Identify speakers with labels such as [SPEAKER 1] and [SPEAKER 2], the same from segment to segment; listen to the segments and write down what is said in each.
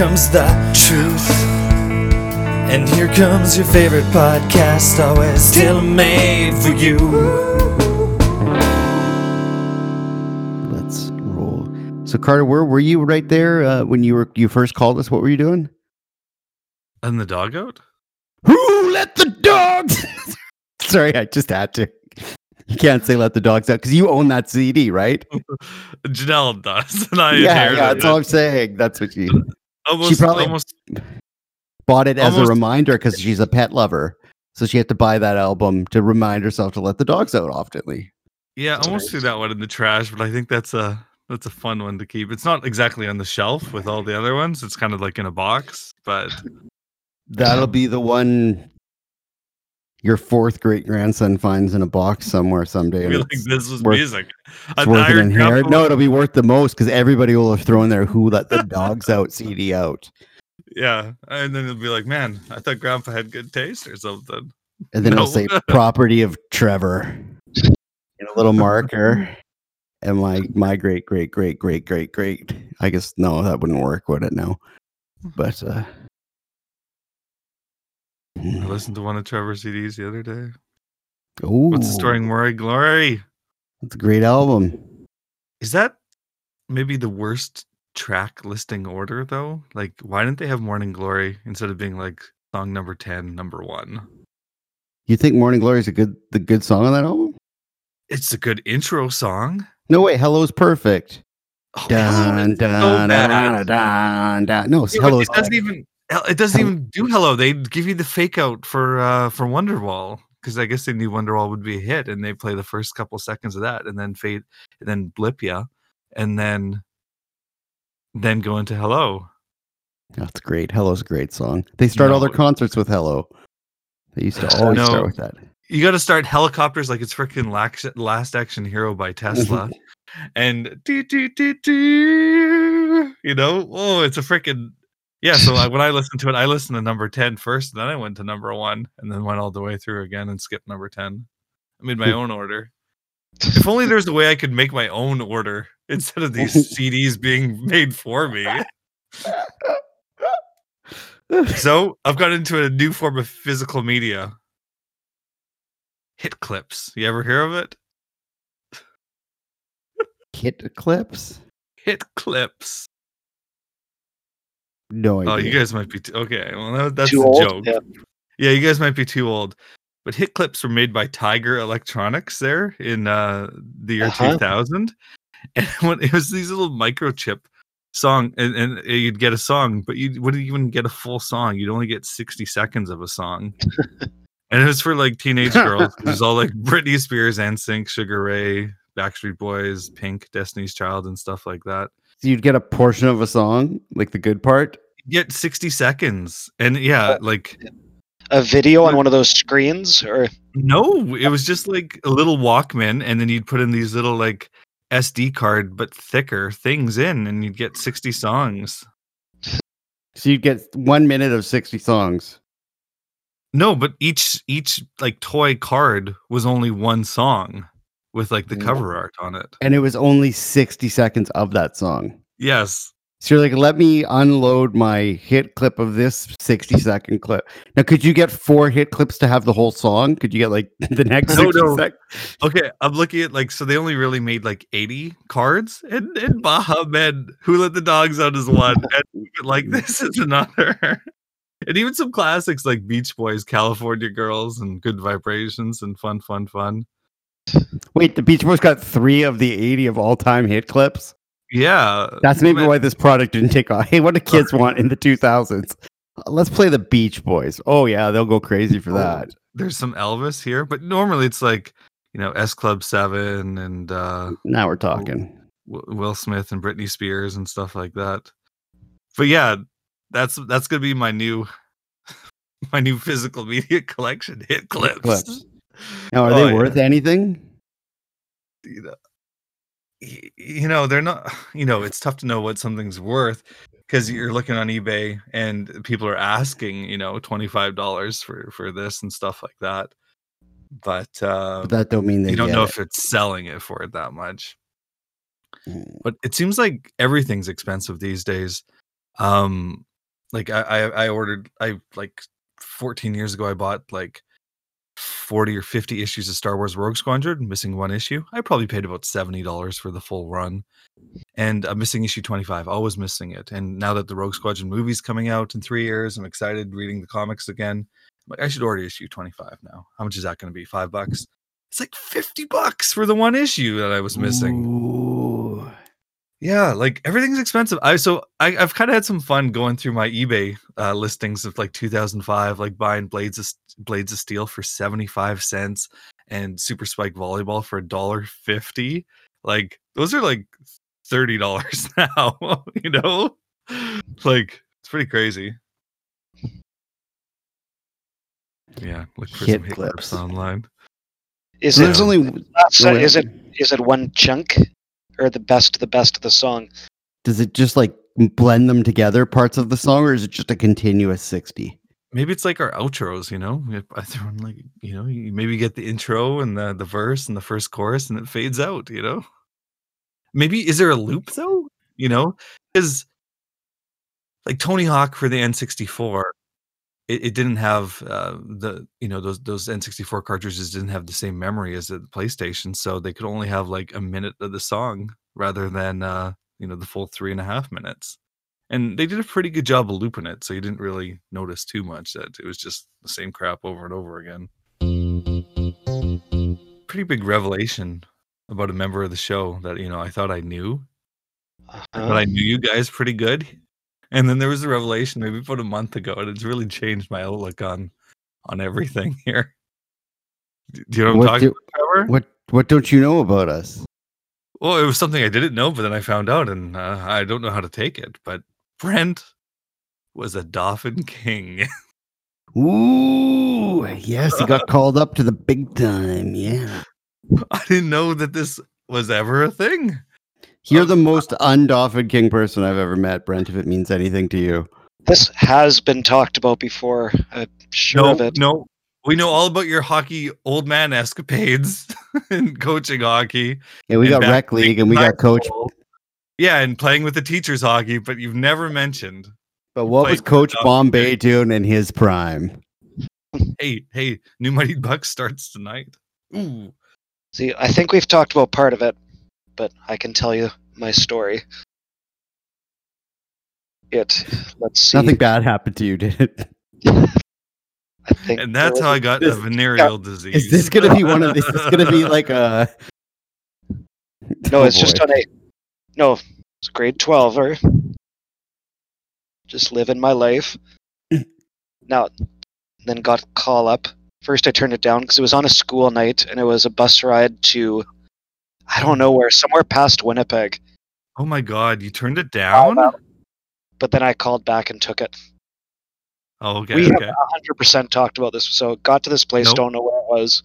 [SPEAKER 1] wisdom. And here comes the truth. And here comes your favorite podcast, always tailor made for you.
[SPEAKER 2] Let's roll. So Carter, where were you right there uh, when you were you first called us? What were you doing?
[SPEAKER 3] And the dog out?
[SPEAKER 2] Who let the dogs? Sorry, I just had to. You can't say let the dogs out because you own that CD, right?
[SPEAKER 3] Janelle does. And I
[SPEAKER 2] yeah, yeah, that's
[SPEAKER 3] it.
[SPEAKER 2] all I'm saying. That's what she
[SPEAKER 3] almost,
[SPEAKER 2] probably-
[SPEAKER 3] almost
[SPEAKER 2] bought it as a reminder because she's a pet lover. So she had to buy that album to remind herself to let the dogs out oftenly.
[SPEAKER 3] yeah, I almost threw that one in the trash, but I think that's a that's a fun one to keep. It's not exactly on the shelf with all the other ones. It's kind of like in a box, but
[SPEAKER 2] That'll be the one your fourth great grandson finds in a box somewhere someday. And
[SPEAKER 3] like this was
[SPEAKER 2] worth-
[SPEAKER 3] music.
[SPEAKER 2] It's worth an inherit. No, it'll be worth the most because everybody will have thrown their "Who Let the Dogs Out" CD out,
[SPEAKER 3] yeah, and then it'll be like, man, I thought Grandpa had good taste or something.
[SPEAKER 2] and then it'll say "Property of Trevor" in a little marker. And my my great great great great great great. I guess no, that wouldn't work, would it? No, but uh,
[SPEAKER 3] I listened to one of Trevor's CDs the other day. What's the story, Morning Glory?
[SPEAKER 2] It's a great album.
[SPEAKER 3] Is that maybe the worst track listing order though? Like, why didn't they have Morning Glory instead of being like song number ten, number one?
[SPEAKER 2] You think "Morning Glory" is a good the good song on that album?
[SPEAKER 3] It's a good intro song.
[SPEAKER 2] No way, "Hello's perfect."
[SPEAKER 3] Oh,
[SPEAKER 2] Dun,
[SPEAKER 3] Hello,
[SPEAKER 2] dun,
[SPEAKER 3] so
[SPEAKER 2] dun,
[SPEAKER 3] bad.
[SPEAKER 2] dun, dun, dun. No,
[SPEAKER 3] Yeah, but
[SPEAKER 2] "Hello's
[SPEAKER 3] it doesn't even it doesn't even do hello. They give you the fake out for uh for Wonderwall because I guess they knew Wonderwall would be a hit, and they play the first couple seconds of that, and then fade, and then blip ya, and then then go into hello.
[SPEAKER 2] That's great. Hello's a great song. They start all their concerts with "Hello." They used to always
[SPEAKER 3] No.
[SPEAKER 2] start with that.
[SPEAKER 3] You got to start helicopters like it's freaking Last, Last Action Hero by Tesla, and doo, doo, doo, doo, you know, oh, it's a freaking yeah. So like, when I listened to it, I listened to number 10 first, and then I went to number one, and then went all the way through again and skipped number ten. I made my own order. If only there's a way I could make my own order instead of these CDs being made for me. So I've got into a new form of physical media. Hit clips. You ever hear of it?
[SPEAKER 2] Hit clips?
[SPEAKER 3] Hit clips.
[SPEAKER 2] No idea.
[SPEAKER 3] Oh, you guys might be too, okay. Well, that, that's
[SPEAKER 4] Too
[SPEAKER 3] a
[SPEAKER 4] old?
[SPEAKER 3] joke.
[SPEAKER 4] Yeah.
[SPEAKER 3] Yeah, you guys might be too old. But hit clips were made by Tiger Electronics there in uh, the year
[SPEAKER 4] Uh-huh.
[SPEAKER 3] 2000, and when it was these little microchip song, and, and you'd get a song, but you wouldn't even get a full song. You'd only get 60 seconds of a song. and it was for like teenage girls. It was all like Britney Spears, NSYNC, Sugar Ray, Backstreet Boys, Pink, Destiny's Child, and stuff like that.
[SPEAKER 2] So you'd get a portion of a song, like the good part.
[SPEAKER 3] You get 60 seconds. And yeah, uh, like
[SPEAKER 4] A video on one of those screens, or
[SPEAKER 3] No, it was just like a little Walkman, and then you'd put in these little like SD card but thicker things in, and you'd get 60 songs.
[SPEAKER 2] So you'd get one minute of 60 songs.
[SPEAKER 3] No, but each each like toy card was only one song with like the cover art on it.
[SPEAKER 2] And it was only 60 seconds of that song.
[SPEAKER 3] Yes.
[SPEAKER 2] So you're like, let me unload my hit clip of this 60 second clip. Now, could you get four hit clips to have the whole song? Could you get like the next
[SPEAKER 3] No,
[SPEAKER 2] 60
[SPEAKER 3] no.
[SPEAKER 2] sec-
[SPEAKER 3] Okay, I'm looking at like so they only really made like 80 cards, and and Baha Men, Who Let the Dogs Out is one, and like this is another. And even some classics like Beach Boys, California Girls, and Good Vibrations, and Fun, Fun, Fun.
[SPEAKER 2] Wait, the Beach Boys got three of the 80 of all time hit clips.
[SPEAKER 3] Yeah,
[SPEAKER 2] That's maybe
[SPEAKER 3] man.
[SPEAKER 2] why this product didn't take off. Hey, what do kids want in the 2000s? Uh, Let's play the Beach Boys. Oh, yeah, they'll go crazy for
[SPEAKER 3] Oh,
[SPEAKER 2] that.
[SPEAKER 3] There's some Elvis here, but normally it's like you know S Club Seven and uh,
[SPEAKER 2] Now we're talking.
[SPEAKER 3] Will Smith and Britney Spears and stuff like that. But yeah, that's that's gonna be my new my new physical media collection hit clips.
[SPEAKER 2] clips. Now, are
[SPEAKER 3] Oh,
[SPEAKER 2] they
[SPEAKER 3] yeah.
[SPEAKER 2] worth anything?
[SPEAKER 3] you know, y- you know they're not you know it's tough to know what something's worth because you're looking on ebay and people are asking you know $25 for for this and stuff like that but uh
[SPEAKER 2] But that don't mean they
[SPEAKER 3] you don't know
[SPEAKER 2] it.
[SPEAKER 3] if it's selling it for it that much but it seems like everything's expensive these days. Um, like I, I, I ordered, I like 14 years ago, I bought like 40 or 50 issues of Star Wars Rogue Squadron, missing one issue. I probably paid about $70 for the full run. And I'm missing issue 25, always missing it. And now that the Rogue Squadron movie's coming out in three years, I'm excited reading the comics again. Like, I should order issue 25 now. How much is that going to be? Five bucks? It's like 50 bucks for the one issue that I was missing.
[SPEAKER 2] Ooh.
[SPEAKER 3] Yeah, like everything's expensive. I so I, I've kind of had some fun going through my eBay uh, listings of like 2005, like buying blades of blades of steel for 75 cents and Super Spike volleyball for a dollar fifty. Like those are like thirty dollars now. you know, like it's pretty crazy. Yeah, look for
[SPEAKER 2] Hit
[SPEAKER 3] some hit
[SPEAKER 2] clips.
[SPEAKER 3] clips online.
[SPEAKER 4] Is
[SPEAKER 2] So
[SPEAKER 4] it
[SPEAKER 2] only
[SPEAKER 4] is it
[SPEAKER 2] ahead.
[SPEAKER 4] is it one chunk or the best the best of the song?
[SPEAKER 2] does it just like blend them together parts of the song or is it just a continuous 60?
[SPEAKER 3] maybe it's like our outros, you know. I throw in like, you know, you maybe get the intro and the the verse and the first chorus, and it fades out, you know. Maybe is there a loop though? You know, because like Tony Hawk for the N64, it, it didn't have uh, the you know those those N64 cartridges didn't have the same memory as the PlayStation, so they could only have like a minute of the song rather than uh, you know the full three and a half minutes. And they did a pretty good job of looping it so you didn't really notice too much that it was just the same crap over and over again. Pretty big revelation about a member of the show that you know i thought i knew.
[SPEAKER 4] Uh-huh.
[SPEAKER 3] but i knew you guys pretty good and then there was a revelation maybe about a month ago and it's really changed my outlook on on everything here do you know what i'm talking
[SPEAKER 2] do-
[SPEAKER 3] about?
[SPEAKER 2] What what don't you know about us?
[SPEAKER 3] well it was something i didn't know but then i found out and uh, i don't know how to take it but brent was a Dauphin king
[SPEAKER 2] Ooh, yes, he got called up to the big time. Yeah.
[SPEAKER 3] I didn't know that this was ever a thing.
[SPEAKER 2] You're the most undaunted king person I've ever met, Brent, if it means anything to you.
[SPEAKER 4] This has been talked about before. I'm sure
[SPEAKER 3] no,
[SPEAKER 4] of it.
[SPEAKER 3] no, we know all about your hockey old man escapades and coaching hockey.
[SPEAKER 2] Yeah, we got
[SPEAKER 3] back
[SPEAKER 2] rec league and we got coach.
[SPEAKER 3] school. Yeah, and playing with the teachers hockey, but you've never mentioned.
[SPEAKER 2] But what was Coach
[SPEAKER 3] Dr.
[SPEAKER 2] Bombay doing in his prime?
[SPEAKER 3] Hey, hey, New Mighty Ducks starts tonight. Ooh,
[SPEAKER 4] See, I think we've talked about part of it, but I can tell you my story. It. Let's see.
[SPEAKER 2] Nothing bad happened to you, did it?
[SPEAKER 4] I think
[SPEAKER 3] and that's how I got
[SPEAKER 2] This-
[SPEAKER 3] the venereal disease.
[SPEAKER 2] Is this gonna be one of these? Is this gonna be like a?
[SPEAKER 4] No,
[SPEAKER 2] Oh,
[SPEAKER 4] it's just on a. No, it's grade twelve or. Just living my life. now, then got call up. First, I turned it down because it was on a school night and it was a bus ride to. I don't know where, somewhere past Winnipeg.
[SPEAKER 3] Oh my god, you turned it down?
[SPEAKER 4] But then I called back and took it.
[SPEAKER 3] Oh, okay,
[SPEAKER 4] we
[SPEAKER 3] okay.
[SPEAKER 4] have hundred percent talked about this. So got to this place,
[SPEAKER 3] Nope.
[SPEAKER 4] don't know where it was.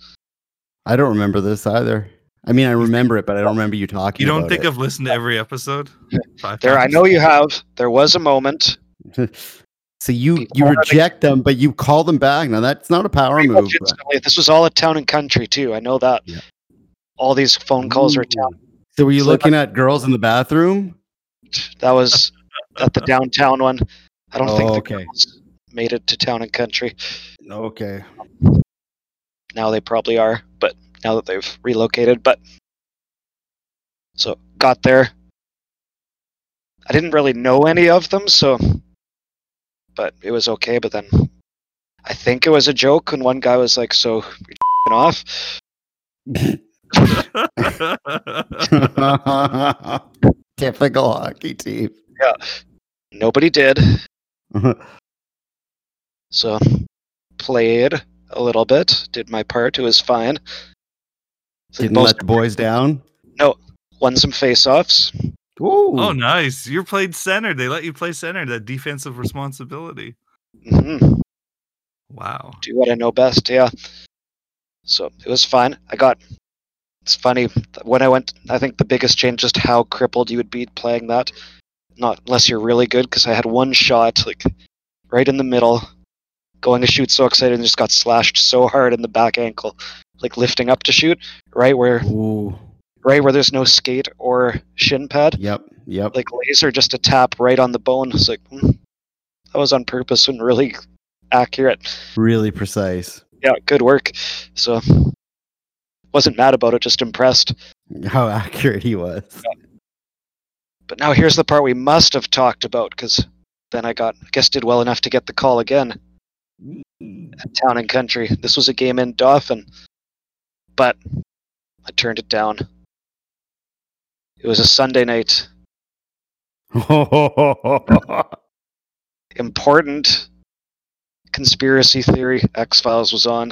[SPEAKER 2] I don't remember this either. I mean, I remember it, but I don't remember you talking.
[SPEAKER 3] You don't
[SPEAKER 2] about
[SPEAKER 3] think
[SPEAKER 2] it.
[SPEAKER 3] I've listened to every episode? Five
[SPEAKER 4] There, I know you have. There was a moment.
[SPEAKER 2] so you
[SPEAKER 4] People
[SPEAKER 2] you reject them, but you call them back. Now that's not a power move. but-
[SPEAKER 4] This was all a town and country too. I know that.
[SPEAKER 2] Yeah.
[SPEAKER 4] All these phone calls were
[SPEAKER 2] Ooh.
[SPEAKER 4] town.
[SPEAKER 2] So were you
[SPEAKER 4] So
[SPEAKER 2] looking at girls in the bathroom?
[SPEAKER 4] That was at the downtown one. I don't think
[SPEAKER 2] Oh,
[SPEAKER 4] the
[SPEAKER 2] okay.
[SPEAKER 4] girls made it to town and country.
[SPEAKER 2] Okay.
[SPEAKER 4] Now they probably are, but now that they've relocated. But so got there. I didn't really know any of them, so but it was okay. But then I think it was a joke, and one guy was like, "So you're off?"
[SPEAKER 2] Typical hockey team. Yeah.
[SPEAKER 4] Nobody did. So played a little bit, did my part. It was fine.
[SPEAKER 2] Didn't
[SPEAKER 4] most-
[SPEAKER 2] let the boys down. No.
[SPEAKER 4] Won some face-offs.
[SPEAKER 2] Ooh.
[SPEAKER 3] oh, nice. You played center. They let you play center, that defensive responsibility.
[SPEAKER 4] hmm
[SPEAKER 3] Wow.
[SPEAKER 4] Do what I know best. Yeah. So it was fine. I got. It's funny when I went. I think the biggest change just how crippled you would be playing that. Not unless you're really good, because I had one shot like right in the middle, going to shoot so excited and just got slashed so hard in the back ankle, like lifting up to shoot, right where
[SPEAKER 2] Ooh.
[SPEAKER 4] right where there's no skate or shin pad.
[SPEAKER 2] Yep. Yep.
[SPEAKER 4] Like laser, just a tap right on the bone. It's like hmm, that was on purpose and really accurate.
[SPEAKER 2] really precise.
[SPEAKER 4] Yeah, good work. So wasn't mad about it, just impressed.
[SPEAKER 2] How accurate he was.
[SPEAKER 4] But now here's the part we must have talked about because then I got, I guess, did well enough to get the call again at Town and Country. This was a game in Dauphin, but I turned it down. It was a Sunday night. Important conspiracy theory. X Files was on.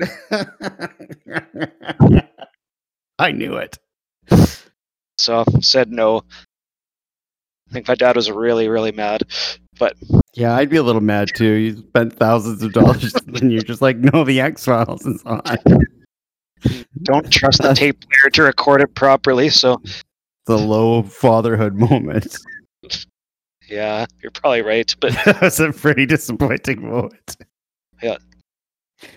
[SPEAKER 2] I knew it.
[SPEAKER 4] So said no. I think my dad was really, really mad. But
[SPEAKER 2] Yeah, I'd be a little mad too. You spent thousands of dollars and you're just like, no, the X Files is on.
[SPEAKER 4] don't trust the tape player to record it properly. So
[SPEAKER 2] The low fatherhood moment.
[SPEAKER 4] yeah, you're probably right. But
[SPEAKER 2] That's a pretty disappointing moment.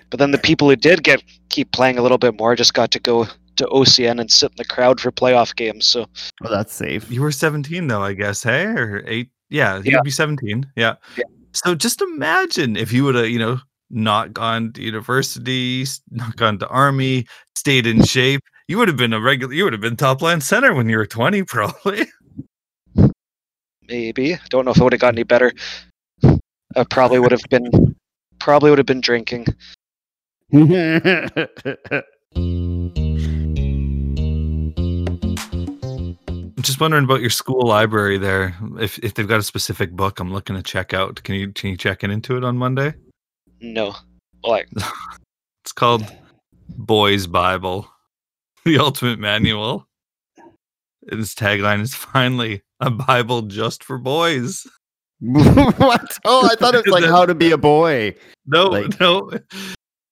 [SPEAKER 4] But then the people who did get keep playing a little bit more just got to go to OCN and sit in the crowd for playoff games. So
[SPEAKER 2] Well, that's safe.
[SPEAKER 3] You were 17 though, I guess, hey? Or eight? Yeah,
[SPEAKER 4] Yeah.
[SPEAKER 3] you'd be 17. Yeah.
[SPEAKER 4] Yeah.
[SPEAKER 3] So just imagine if you would have, you know, not gone to university, not gone to army, stayed in shape. You would have been a regular, you would have been top line center when you were 20, probably.
[SPEAKER 4] maybe I don't know if it would have got any better. I probably would have been probably would have been drinking.
[SPEAKER 3] I'm just wondering about your school library there. If if they've got a specific book I'm looking to check out. Can you can you check in into it on Monday?
[SPEAKER 4] No, like
[SPEAKER 3] It's called Boys Bible, the ultimate manual. Its tagline is finally a Bible just for boys.
[SPEAKER 2] what? Oh, I thought it was like how to be a boy.
[SPEAKER 3] No,
[SPEAKER 2] Like-
[SPEAKER 3] no.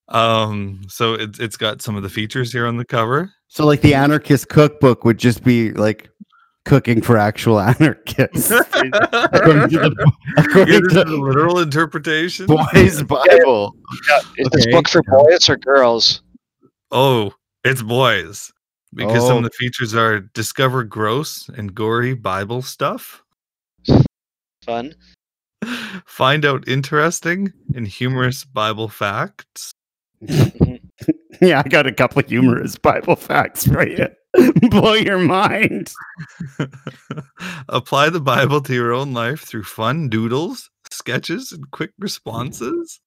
[SPEAKER 3] Um, so it's it's got some of the features here on the cover.
[SPEAKER 2] So, like the anarchist cookbook would just be like cooking for actual anarchists. according to the, according
[SPEAKER 3] Yeah, this
[SPEAKER 2] to
[SPEAKER 3] the literal interpretation.
[SPEAKER 2] Boys Bible.
[SPEAKER 4] Yeah, is this book for boys or girls?
[SPEAKER 3] Oh, it's boys. Because some
[SPEAKER 2] Oh.
[SPEAKER 3] of the features are discover gross and gory Bible stuff.
[SPEAKER 4] Fun.
[SPEAKER 3] Find out interesting and humorous Bible facts.
[SPEAKER 2] Yeah, I got a couple of humorous Bible facts for you. Blow your mind.
[SPEAKER 3] Apply the Bible to your own life through fun doodles, sketches, and quick responses.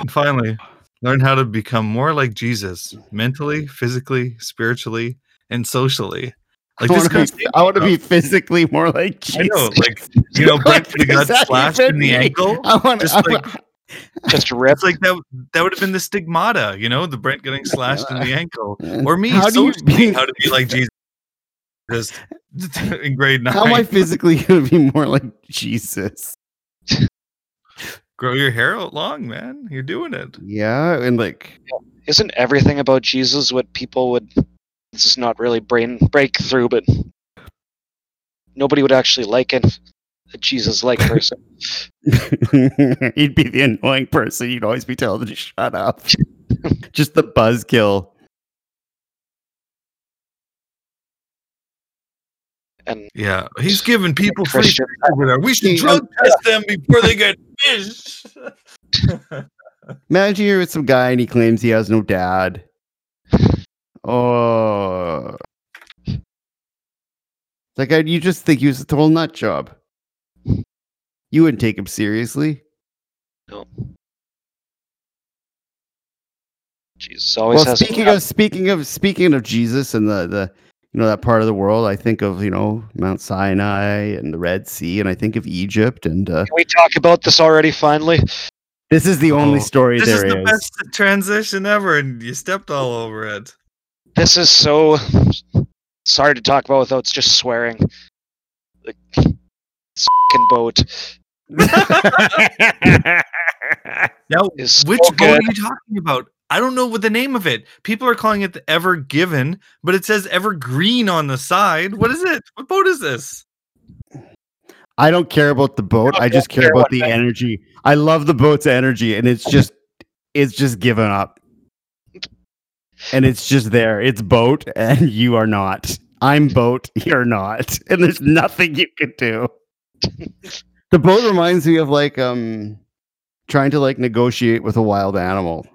[SPEAKER 3] And finally, learn how to become more like Jesus mentally, physically, spiritually, and socially. Like
[SPEAKER 2] I
[SPEAKER 3] this
[SPEAKER 2] want to be, I wanna be physically more like Jesus.
[SPEAKER 3] I know, like you know, Brent
[SPEAKER 2] What
[SPEAKER 3] could have
[SPEAKER 2] does
[SPEAKER 3] got
[SPEAKER 2] that
[SPEAKER 3] slashed in the
[SPEAKER 2] mean?
[SPEAKER 3] ankle.
[SPEAKER 2] I want
[SPEAKER 3] Just like-
[SPEAKER 4] Just rip.
[SPEAKER 3] It's like that. That would have been the stigmata, you know, the Brent getting slashed in the ankle, or me
[SPEAKER 2] How do you be-
[SPEAKER 3] how to be like Jesus. Just in grade nine,
[SPEAKER 2] How am I physically gonna be more like Jesus?
[SPEAKER 3] grow your hair out long, man. You're doing it.
[SPEAKER 2] Yeah, and like
[SPEAKER 4] Isn't everything about Jesus what people would? This is not really brain breakthrough, but nobody would actually like an, a Jesus-like person.
[SPEAKER 2] he'd be the annoying person. You'd always be telling them to shut up. Just the buzzkill.
[SPEAKER 4] And
[SPEAKER 3] Yeah, he's giving people free
[SPEAKER 4] Christian,
[SPEAKER 3] over there. We should
[SPEAKER 2] He-
[SPEAKER 3] drug test them before they get fish.
[SPEAKER 2] Imagine you're with some guy and he claims he has no dad. Oh. That guy, you just think he was a total nut job. You wouldn't take him seriously. No.
[SPEAKER 4] Jesus always
[SPEAKER 2] well,
[SPEAKER 4] has.
[SPEAKER 2] speaking of speaking of speaking of Jesus and the the you know that part of the world, I think of you know Mount Sinai and the Red Sea, and I think of Egypt. And uh,
[SPEAKER 4] Can we talk about this already? Finally,
[SPEAKER 2] this is the only
[SPEAKER 3] Oh,
[SPEAKER 2] story
[SPEAKER 3] this is the best transition ever, and you stepped all over it.
[SPEAKER 4] This is so. sorry to talk about without just swearing. Like, this fucking boat
[SPEAKER 3] Now,
[SPEAKER 4] is so
[SPEAKER 3] which boat are you talking about? I don't know what the name of it. People are calling it the Ever Given, but it says Evergreen on the side. What is it? What boat is this?
[SPEAKER 2] I don't care about the boat.
[SPEAKER 4] don't
[SPEAKER 2] I just care
[SPEAKER 4] care
[SPEAKER 2] about the
[SPEAKER 4] the-
[SPEAKER 2] energy. I love the boat's energy, and it's just it's just given up. And it's just there. It's boat, and you are not. I'm boat. You're not, and there's nothing you can do. the boat reminds me of like um trying to like negotiate with a wild animal.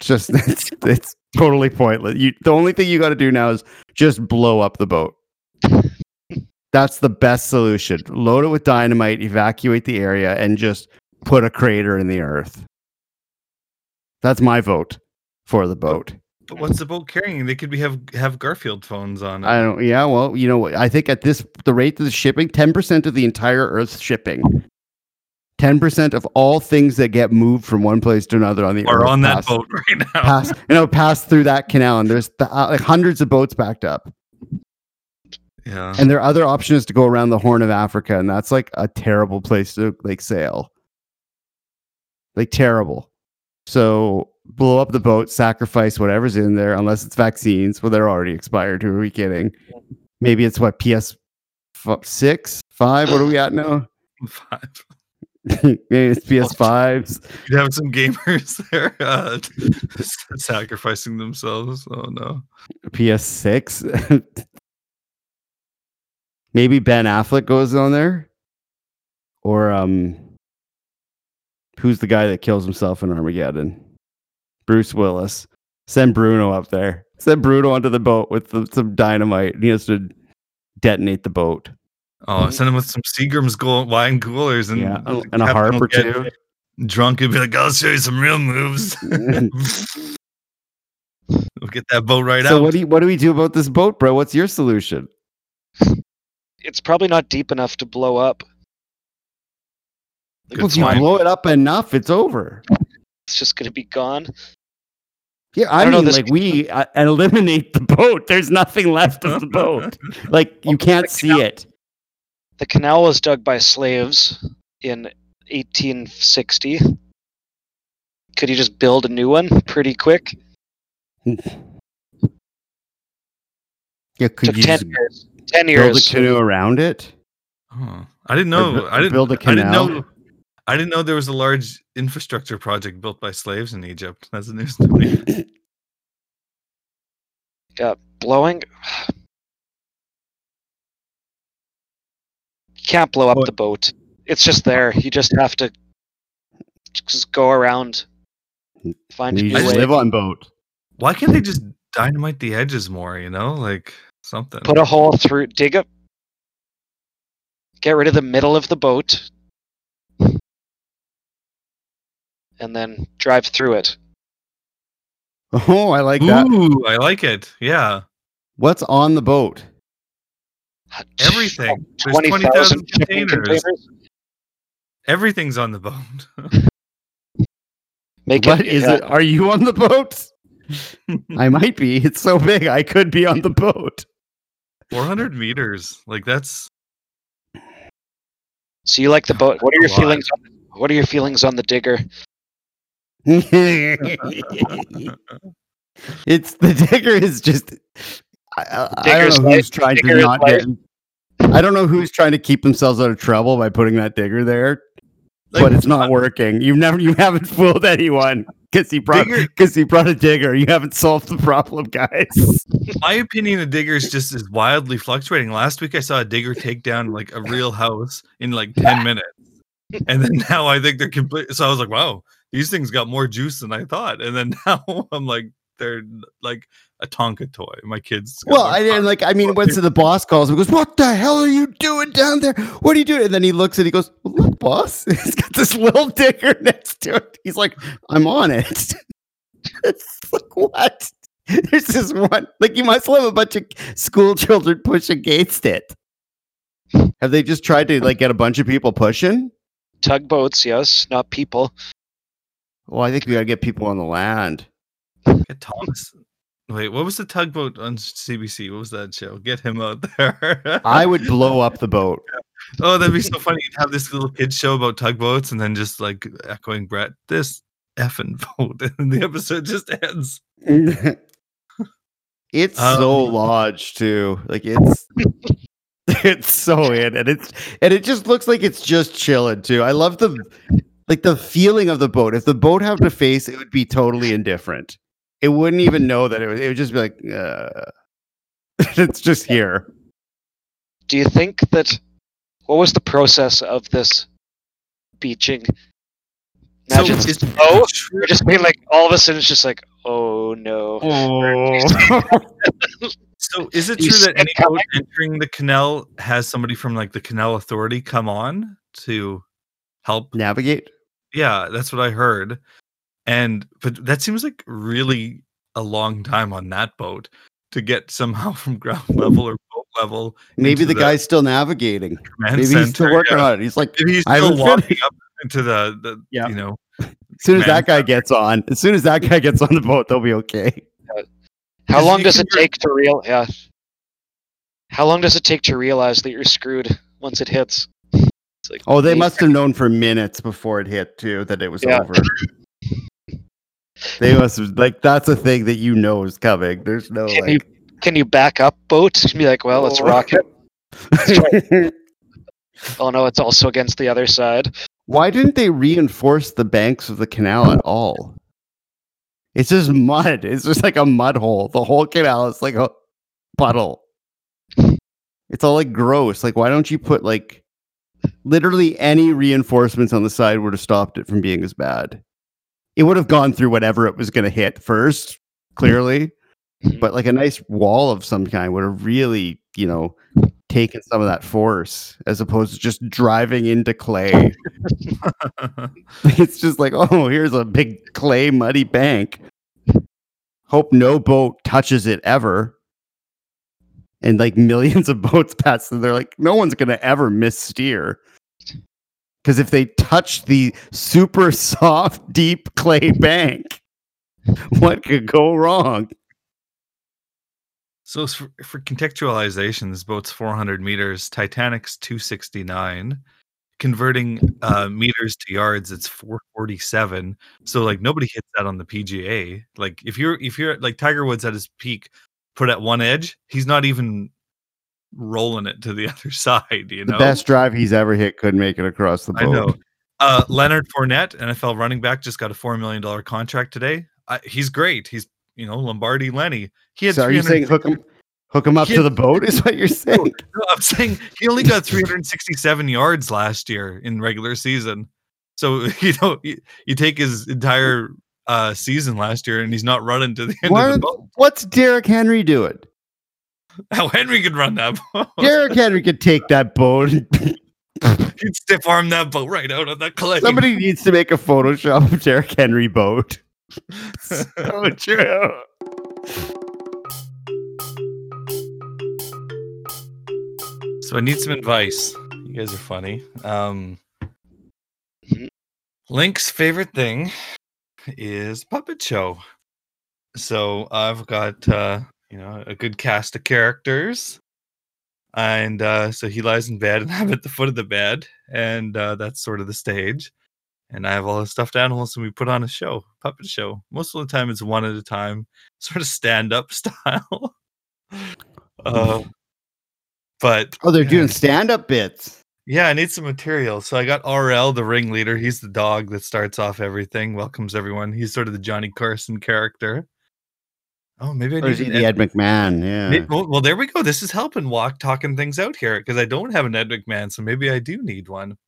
[SPEAKER 2] Just it's, it's totally pointless. You the only thing you got to do now is just blow up the boat. That's the best solution. Load it with dynamite, evacuate the area, and just put a crater in the earth. That's my vote for the boat.
[SPEAKER 3] But what's the boat carrying? They could be have have Garfield phones on it.
[SPEAKER 2] I don't. Yeah, well, you know, what, I think at this the rate of the shipping, ten percent of the entire Earth's shipping, ten percent of all things that get moved from one place to another on the
[SPEAKER 3] are
[SPEAKER 2] Earth
[SPEAKER 3] on that boat right now.
[SPEAKER 2] pass, you know, pass through that canal, and there's th- uh, like hundreds of boats backed up,
[SPEAKER 3] Yeah.
[SPEAKER 2] and their other option is to go around the Horn of Africa, and that's like a terrible place to like sail, like terrible. So blow up the boat, sacrifice whatever's in there, unless it's vaccines. Well, they're already expired. Who are we kidding? Maybe it's what PS f- six, five. What are we at now?
[SPEAKER 3] Five.
[SPEAKER 2] Maybe it's PS fives.
[SPEAKER 3] You'd have some gamers there uh, sacrificing themselves. Oh no.
[SPEAKER 2] PS six. Maybe Ben Affleck goes on there, or um, who's the guy that kills himself in Armageddon? Bruce Willis. Send Bruno up there. Send Bruno onto the boat with the, some dynamite. He has to detonate the boat.
[SPEAKER 3] Oh, mm-hmm. send him with some Seagram's gold wine coolers and
[SPEAKER 2] Yeah, and a harp or two.
[SPEAKER 3] Drunk and be like, "I'll show you some real moves." we'll get that boat right
[SPEAKER 2] so
[SPEAKER 3] out.
[SPEAKER 2] So what do you, what do we do about this boat, bro? What's your solution?
[SPEAKER 4] It's probably not deep enough to blow up. Like,
[SPEAKER 3] Good
[SPEAKER 2] if you blow it up enough, it's over.
[SPEAKER 4] It's just going to be gone.
[SPEAKER 2] Yeah, I,
[SPEAKER 4] I
[SPEAKER 2] mean, like we uh, eliminate the boat. There's nothing left of the boat. Like you can't see it.
[SPEAKER 4] The canal was dug by slaves in 1860. Could you just build a new one pretty quick?
[SPEAKER 2] Yeah, could
[SPEAKER 4] Took
[SPEAKER 2] you
[SPEAKER 4] 10 years. 10
[SPEAKER 2] build a
[SPEAKER 4] years.
[SPEAKER 2] canoe around it?
[SPEAKER 3] Oh, I didn't know.
[SPEAKER 2] bu-
[SPEAKER 3] I didn't
[SPEAKER 2] build a
[SPEAKER 3] I didn't
[SPEAKER 2] canal?
[SPEAKER 3] know. I didn't know there was a large infrastructure project built by slaves in Egypt. That's news to me.
[SPEAKER 4] Yeah, blowing. You can't blow up
[SPEAKER 2] What?
[SPEAKER 4] the boat. It's just there. You just have to just go around, find a
[SPEAKER 2] You
[SPEAKER 4] new
[SPEAKER 2] just
[SPEAKER 4] way.
[SPEAKER 2] live on boat.
[SPEAKER 3] Why can't they just dynamite the edges more? You know, like something.
[SPEAKER 4] Put a hole through, dig up. get rid of the middle of the boat, and then drive through it.
[SPEAKER 2] Oh, I like that.
[SPEAKER 3] Ooh, I like it. Yeah,
[SPEAKER 2] What's on the boat?
[SPEAKER 3] Uh, everything. Oh, There's
[SPEAKER 4] 20,000
[SPEAKER 3] 20,000 containers.
[SPEAKER 4] containers.
[SPEAKER 3] Everything's on the boat.
[SPEAKER 4] Make
[SPEAKER 2] What
[SPEAKER 4] it,
[SPEAKER 2] is
[SPEAKER 4] yeah,
[SPEAKER 2] it? Are you on the boat? I might be. It's so big. I could be on the boat.
[SPEAKER 3] 400 meters. Like that's
[SPEAKER 4] So you like the boat? What are your feelings? On, what are your feelings on the digger?
[SPEAKER 2] it's the digger is just. I, I, don't know who's trying to not
[SPEAKER 4] life.
[SPEAKER 2] get. I don't know who's trying to keep themselves out of trouble by putting that digger there,
[SPEAKER 3] like,
[SPEAKER 2] but it's uh, not working. You've never, you haven't fooled anyone because he brought because he brought a digger. You haven't solved the problem, guys.
[SPEAKER 3] my opinion of diggers just is wildly fluctuating. Last week I saw a digger take down like a real house in like 10 minutes. And then now I think they're complete. So I was like, wow, these things got more juice than I thought. And then now I'm like, they're like a Tonka toy. My kids.
[SPEAKER 2] Well, I didn't like. I mean, once the boss calls him, he goes, "What the hell are you doing down there? What are you doing?" And then he looks and he goes, well, "Look, boss, he's got this little digger next to it." He's like, "I'm on it." it's like what? There's this one. Like you must have a bunch of school children push against it. Have they just tried to like get a bunch of people pushing?
[SPEAKER 4] Tugboats, yes, not people.
[SPEAKER 2] Well, I think we got to get people on the land.
[SPEAKER 3] Get Thomas. Wait, what was the tugboat on CBC? What was that show? Get him out there.
[SPEAKER 2] I would blow up the boat.
[SPEAKER 3] Oh, that'd be so funny. You'd have this little kid show about tugboats and then just like echoing Brett, this effing boat. And the episode just ends.
[SPEAKER 2] it's so
[SPEAKER 3] Um,
[SPEAKER 2] lodged too. Like it's it's so in and it's and it just looks like it's just chilling too. I love the like the feeling of the boat. If the boat had a face, it would be totally indifferent. it wouldn't even know that it was. It would just be like, uh, it's just here.
[SPEAKER 4] Do you think that what was the process of this beaching? Imagine
[SPEAKER 3] is-
[SPEAKER 4] oh, you're just being like all of a sudden it's just like, oh no.
[SPEAKER 2] Oh,
[SPEAKER 3] So is it
[SPEAKER 4] You
[SPEAKER 3] true that any
[SPEAKER 4] it
[SPEAKER 3] boat entering the canal has somebody from like the canal authority come on to help?
[SPEAKER 2] navigate.
[SPEAKER 3] Yeah, that's what I heard. And but that seems like really a long time on that boat to get somehow from ground level or boat level.
[SPEAKER 2] Maybe
[SPEAKER 3] into
[SPEAKER 2] the guy's still navigating.
[SPEAKER 3] command
[SPEAKER 2] Maybe he's still working
[SPEAKER 3] yeah.
[SPEAKER 2] on it. He's like,
[SPEAKER 3] Maybe he's
[SPEAKER 2] I
[SPEAKER 3] still walking
[SPEAKER 2] finished.
[SPEAKER 3] up into the, the
[SPEAKER 2] Yeah.
[SPEAKER 3] you know
[SPEAKER 2] as soon as
[SPEAKER 3] Command
[SPEAKER 2] that guy gets on, as soon as that guy gets on the boat, they'll be okay.
[SPEAKER 4] How long does it take to real yeah. How long does it take to realize that you're screwed once it hits? It's like
[SPEAKER 2] Oh, they must have known for minutes before it hit too that it was
[SPEAKER 4] Yeah.
[SPEAKER 2] over. They must have like that's a thing that you know is coming. There's no
[SPEAKER 4] Can you can you back up boats and be like, well, let's
[SPEAKER 2] Oh.
[SPEAKER 4] rock it. Oh no, it's also against the other side.
[SPEAKER 2] Why didn't they reinforce the banks of the canal at all? It's just mud. It's just like a mud hole. The whole canal is like a puddle. It's all like gross. Like, why don't you put like literally any reinforcements on the side would have stopped it from being as bad? It would have gone through whatever it was going to hit first, clearly. Mm-hmm. But like a nice wall of some kind would have really, you know, taken some of that force as opposed to just driving into clay. it's just like, oh, here's a big clay muddy bank. Hope no boat touches it ever. And like millions of boats pass, and they're like, no one's gonna ever missteer. Because if they touch the super soft, deep clay bank, what could go wrong?
[SPEAKER 3] So for, for contextualization, this boat's 400 meters, Titanic's 269. Converting uh, meters to yards, it's 447. So like nobody hits that on the PGA. Like if you're if you're like Tiger Woods at his peak, put at one edge, he's not even rolling it to the other side. You know, The
[SPEAKER 2] best drive he's ever hit couldn't make it across the boat.
[SPEAKER 3] I know. Uh, Leonard Fournette, NFL running back, just got a four million dollar contract today. I, he's great. He's you know Lombardi Lenny. He had
[SPEAKER 2] So are you saying hook him, hook him up
[SPEAKER 3] He
[SPEAKER 2] to the boat? Is what you're saying?
[SPEAKER 3] No, I'm saying he only got 367 yards last year in regular season. So you know, you, you take his entire uh, season last year, and he's not running to the end of the boat.
[SPEAKER 2] what's Derrick Henry doing?
[SPEAKER 3] How Henry could run that boat?
[SPEAKER 2] Derrick Henry could take that boat.
[SPEAKER 3] He'd stiff arm that boat right out of the clay.
[SPEAKER 2] Somebody needs to make a Photoshop of Derrick Henry boat. so true.
[SPEAKER 3] So I need some advice. You guys are funny. Um, Link's favorite thing is puppet show. So I've got uh, you know a good cast of characters, and uh, so he lies in bed, and I'm at the foot of the bed, and uh, that's sort of the stage. And I have all the stuffed animals, and we put on a show, puppet show. Most of the time, it's one at a time, sort of stand up style. uh, but
[SPEAKER 2] Oh, they're
[SPEAKER 3] yeah.
[SPEAKER 2] doing stand up bits.
[SPEAKER 3] Yeah, I need some material. So I got RL, the ringleader. He's the dog that starts off everything, welcomes everyone. He's sort of the Johnny Carson character. Oh, maybe I
[SPEAKER 2] Or
[SPEAKER 3] need
[SPEAKER 2] is he the Ed McMahon? Yeah.
[SPEAKER 3] Well, well, there we go. This is helping walk talking things out here because I don't have an Ed McMahon, so maybe I do need one.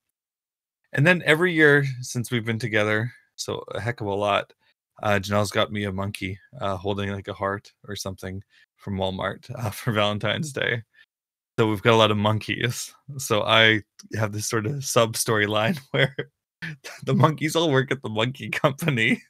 [SPEAKER 3] And then every year since we've been together, so a heck of a lot, uh, Janelle's got me a monkey uh, holding like a heart or something from Walmart uh, for Valentine's Day. So we've got a lot of monkeys. So I have this sort of sub storyline where the monkeys all work at the monkey company.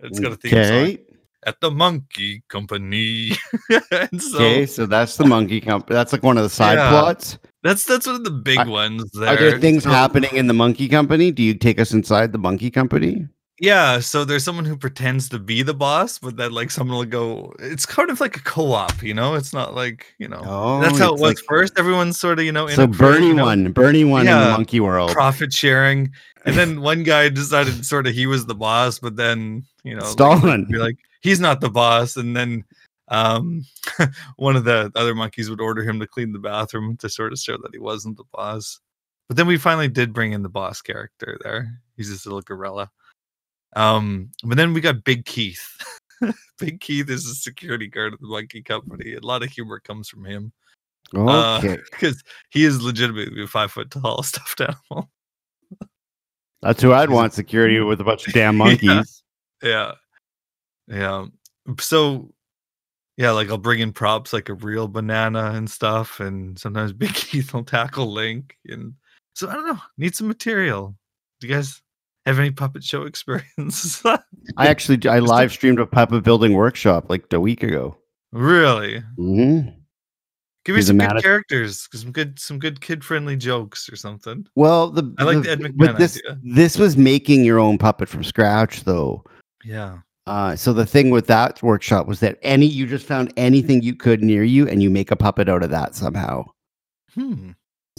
[SPEAKER 3] It's got a theme song at the monkey company. so
[SPEAKER 2] Okay. So that's the monkey company. That's like one of the side
[SPEAKER 3] Yeah.
[SPEAKER 2] plots.
[SPEAKER 3] That's that's one of the big
[SPEAKER 2] Are-
[SPEAKER 3] ones there.
[SPEAKER 2] Are there things
[SPEAKER 3] So-
[SPEAKER 2] happening in the monkey company? Do you take us inside the monkey company?
[SPEAKER 3] Yeah, so there's someone who pretends to be the boss, but then like someone will go. It's kind of like a co-op, you know. It's not like you know.
[SPEAKER 2] Oh,
[SPEAKER 3] that's how it was
[SPEAKER 2] like-
[SPEAKER 3] first. Everyone's sort of you know.
[SPEAKER 2] So Bernie
[SPEAKER 3] you know,
[SPEAKER 2] one, Bernie one in the monkey world.
[SPEAKER 3] profit sharing, and then one guy decided sort of he was the boss, but then you know like,
[SPEAKER 2] Stalin.
[SPEAKER 3] be like he's not the boss, and then um one of the other monkeys would order him to clean the bathroom to sort of show that he wasn't the boss. But then we finally did bring in the boss character there. He's this little gorilla. Um, but then we got Big Keith. Big Keith is a security guard at the Monkey Company. A lot of humor comes from him. Uh,
[SPEAKER 2] Okay.
[SPEAKER 3] because he is legitimately a five foot tall stuffed animal.
[SPEAKER 2] That's who I'd want security with a bunch of damn
[SPEAKER 3] Yeah.
[SPEAKER 2] monkeys.
[SPEAKER 3] Yeah. Yeah. So yeah, like I'll bring in props like a real banana and stuff, and sometimes Big Keith will tackle Link. And so I don't know, need some material. Do you guys have any puppet show experience?
[SPEAKER 2] I actually I live streamed a puppet building workshop like a week ago.
[SPEAKER 3] really?
[SPEAKER 2] hmm
[SPEAKER 3] Give me
[SPEAKER 2] He's
[SPEAKER 3] some good
[SPEAKER 2] Madison-
[SPEAKER 3] characters, some good some good kid friendly jokes or something.
[SPEAKER 2] Well, the
[SPEAKER 3] I like the Ed
[SPEAKER 2] but
[SPEAKER 3] McMahon
[SPEAKER 2] this
[SPEAKER 3] idea.
[SPEAKER 2] this was making your own puppet from scratch though.
[SPEAKER 3] Yeah.
[SPEAKER 2] Uh, so the thing with that workshop was that any you just found anything you could near you and you make a puppet out of that somehow.
[SPEAKER 3] Hmm.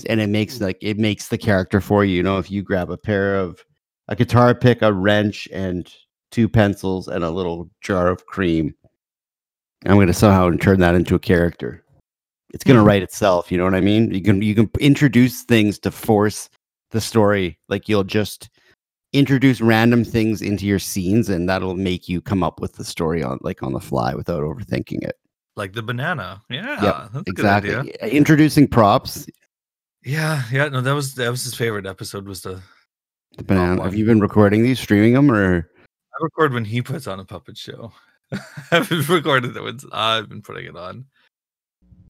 [SPEAKER 2] and it makes like it makes the character for you. You know, if you grab a pair of a guitar pick, a wrench, and two pencils and a little jar of cream, I'm going to somehow turn that into a character. It's going to
[SPEAKER 3] Mhm.
[SPEAKER 2] write itself. You know what I mean? You can you can introduce things to force the story. Like you'll just introduce random things into your scenes, and that'll make you come up with the story on like on the fly without overthinking it.
[SPEAKER 3] Like the banana. Yeah. that's a
[SPEAKER 2] exactly.
[SPEAKER 3] good idea.
[SPEAKER 2] Introducing props.
[SPEAKER 3] Yeah, yeah. No, that was that was his favorite episode was the
[SPEAKER 2] The banana.
[SPEAKER 3] one.
[SPEAKER 2] Have you been recording these, streaming them, or?
[SPEAKER 3] I record when he puts on a puppet show. I haven't recorded it when I've been putting it on.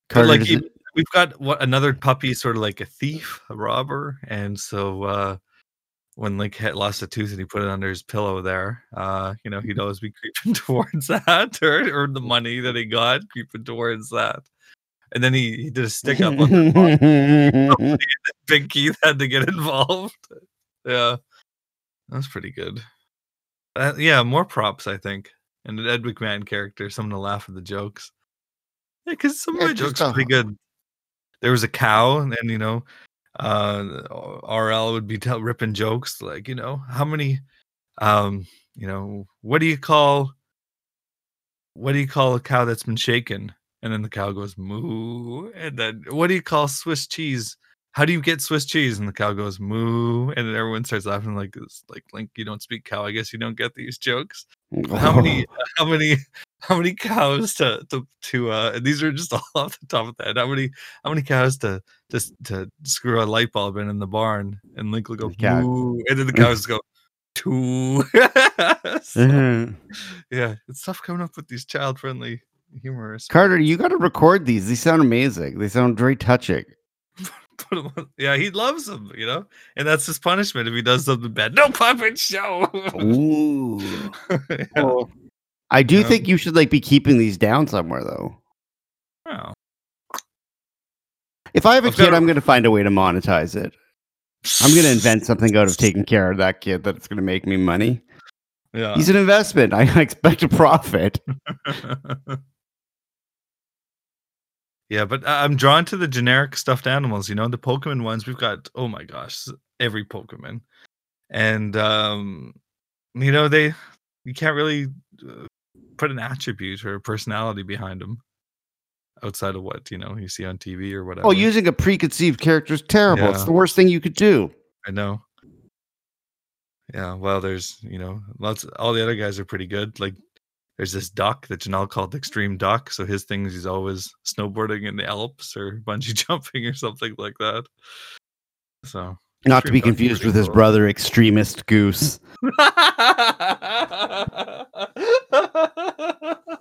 [SPEAKER 2] Carter,
[SPEAKER 3] like he-
[SPEAKER 2] it-
[SPEAKER 3] we've got what another puppy, sort of like a thief, a robber, and so uh when Link had lost a tooth and he put it under his pillow there, uh, you know, he'd always be creeping towards that, or or the money that he got creeping towards that. And then he, he did a stick up on the Keith had to get involved. Yeah, that's pretty good. Uh, yeah, more props, I think, and an Ed McMahon character, someone to laugh at the jokes. Yeah, because some of
[SPEAKER 2] Yeah,
[SPEAKER 3] my jokes are pretty good. There was a cow, and then you know, uh, RL would be tell, ripping jokes like, you know, how many, um, you know, what do you call, what do you call a cow that's been shaken? And then the cow goes moo. And then what do you call Swiss cheese? How do you get Swiss cheese? And the cow goes moo. And then everyone starts laughing like it's like Link, you don't speak cow. I guess you don't get these jokes. How many how many how many cows to to to uh and these are just all off the top of that. How many how many cows to just to screw a light bulb in in the barn? And Link will go moo. And then the cows go two. So,
[SPEAKER 2] Mhm.
[SPEAKER 3] yeah, it's tough coming up with these child friendly humorous.
[SPEAKER 2] Carter, you got to record these. These sound amazing. They sound very touching.
[SPEAKER 3] Put him on. Yeah, he loves them, you know, and that's his punishment if he does something bad. No puppet show.
[SPEAKER 2] Ooh.
[SPEAKER 3] yeah.
[SPEAKER 4] Oh,
[SPEAKER 2] I do
[SPEAKER 3] Yeah.
[SPEAKER 2] think you should like be keeping these down somewhere though.
[SPEAKER 3] Wow.
[SPEAKER 2] If I have a
[SPEAKER 3] I've got
[SPEAKER 2] kid,
[SPEAKER 3] a-
[SPEAKER 2] I'm going to find a way to monetize it. I'm going to invent something out of taking care of that kid that's going to make me money.
[SPEAKER 3] Yeah.
[SPEAKER 2] He's an investment. I expect a profit.
[SPEAKER 3] Yeah, but I- I'm drawn to the generic stuffed animals. You know, the Pokemon ones. We've got oh my gosh, every Pokemon, and um, you know they you can't really uh, put an attribute or a personality behind them outside of what you know you see on TV or whatever.
[SPEAKER 2] Oh, using a preconceived character is terrible. It's the worst thing you could do.
[SPEAKER 3] I know. Yeah, well, there's you know lots. All the other guys are pretty good. Like there's this duck that Janelle called the Extreme Duck. So his things he's always snowboarding in the Alps or bungee jumping or something like that. So
[SPEAKER 2] Not to be confused
[SPEAKER 3] pretty
[SPEAKER 2] with his brother, Extremist Goose.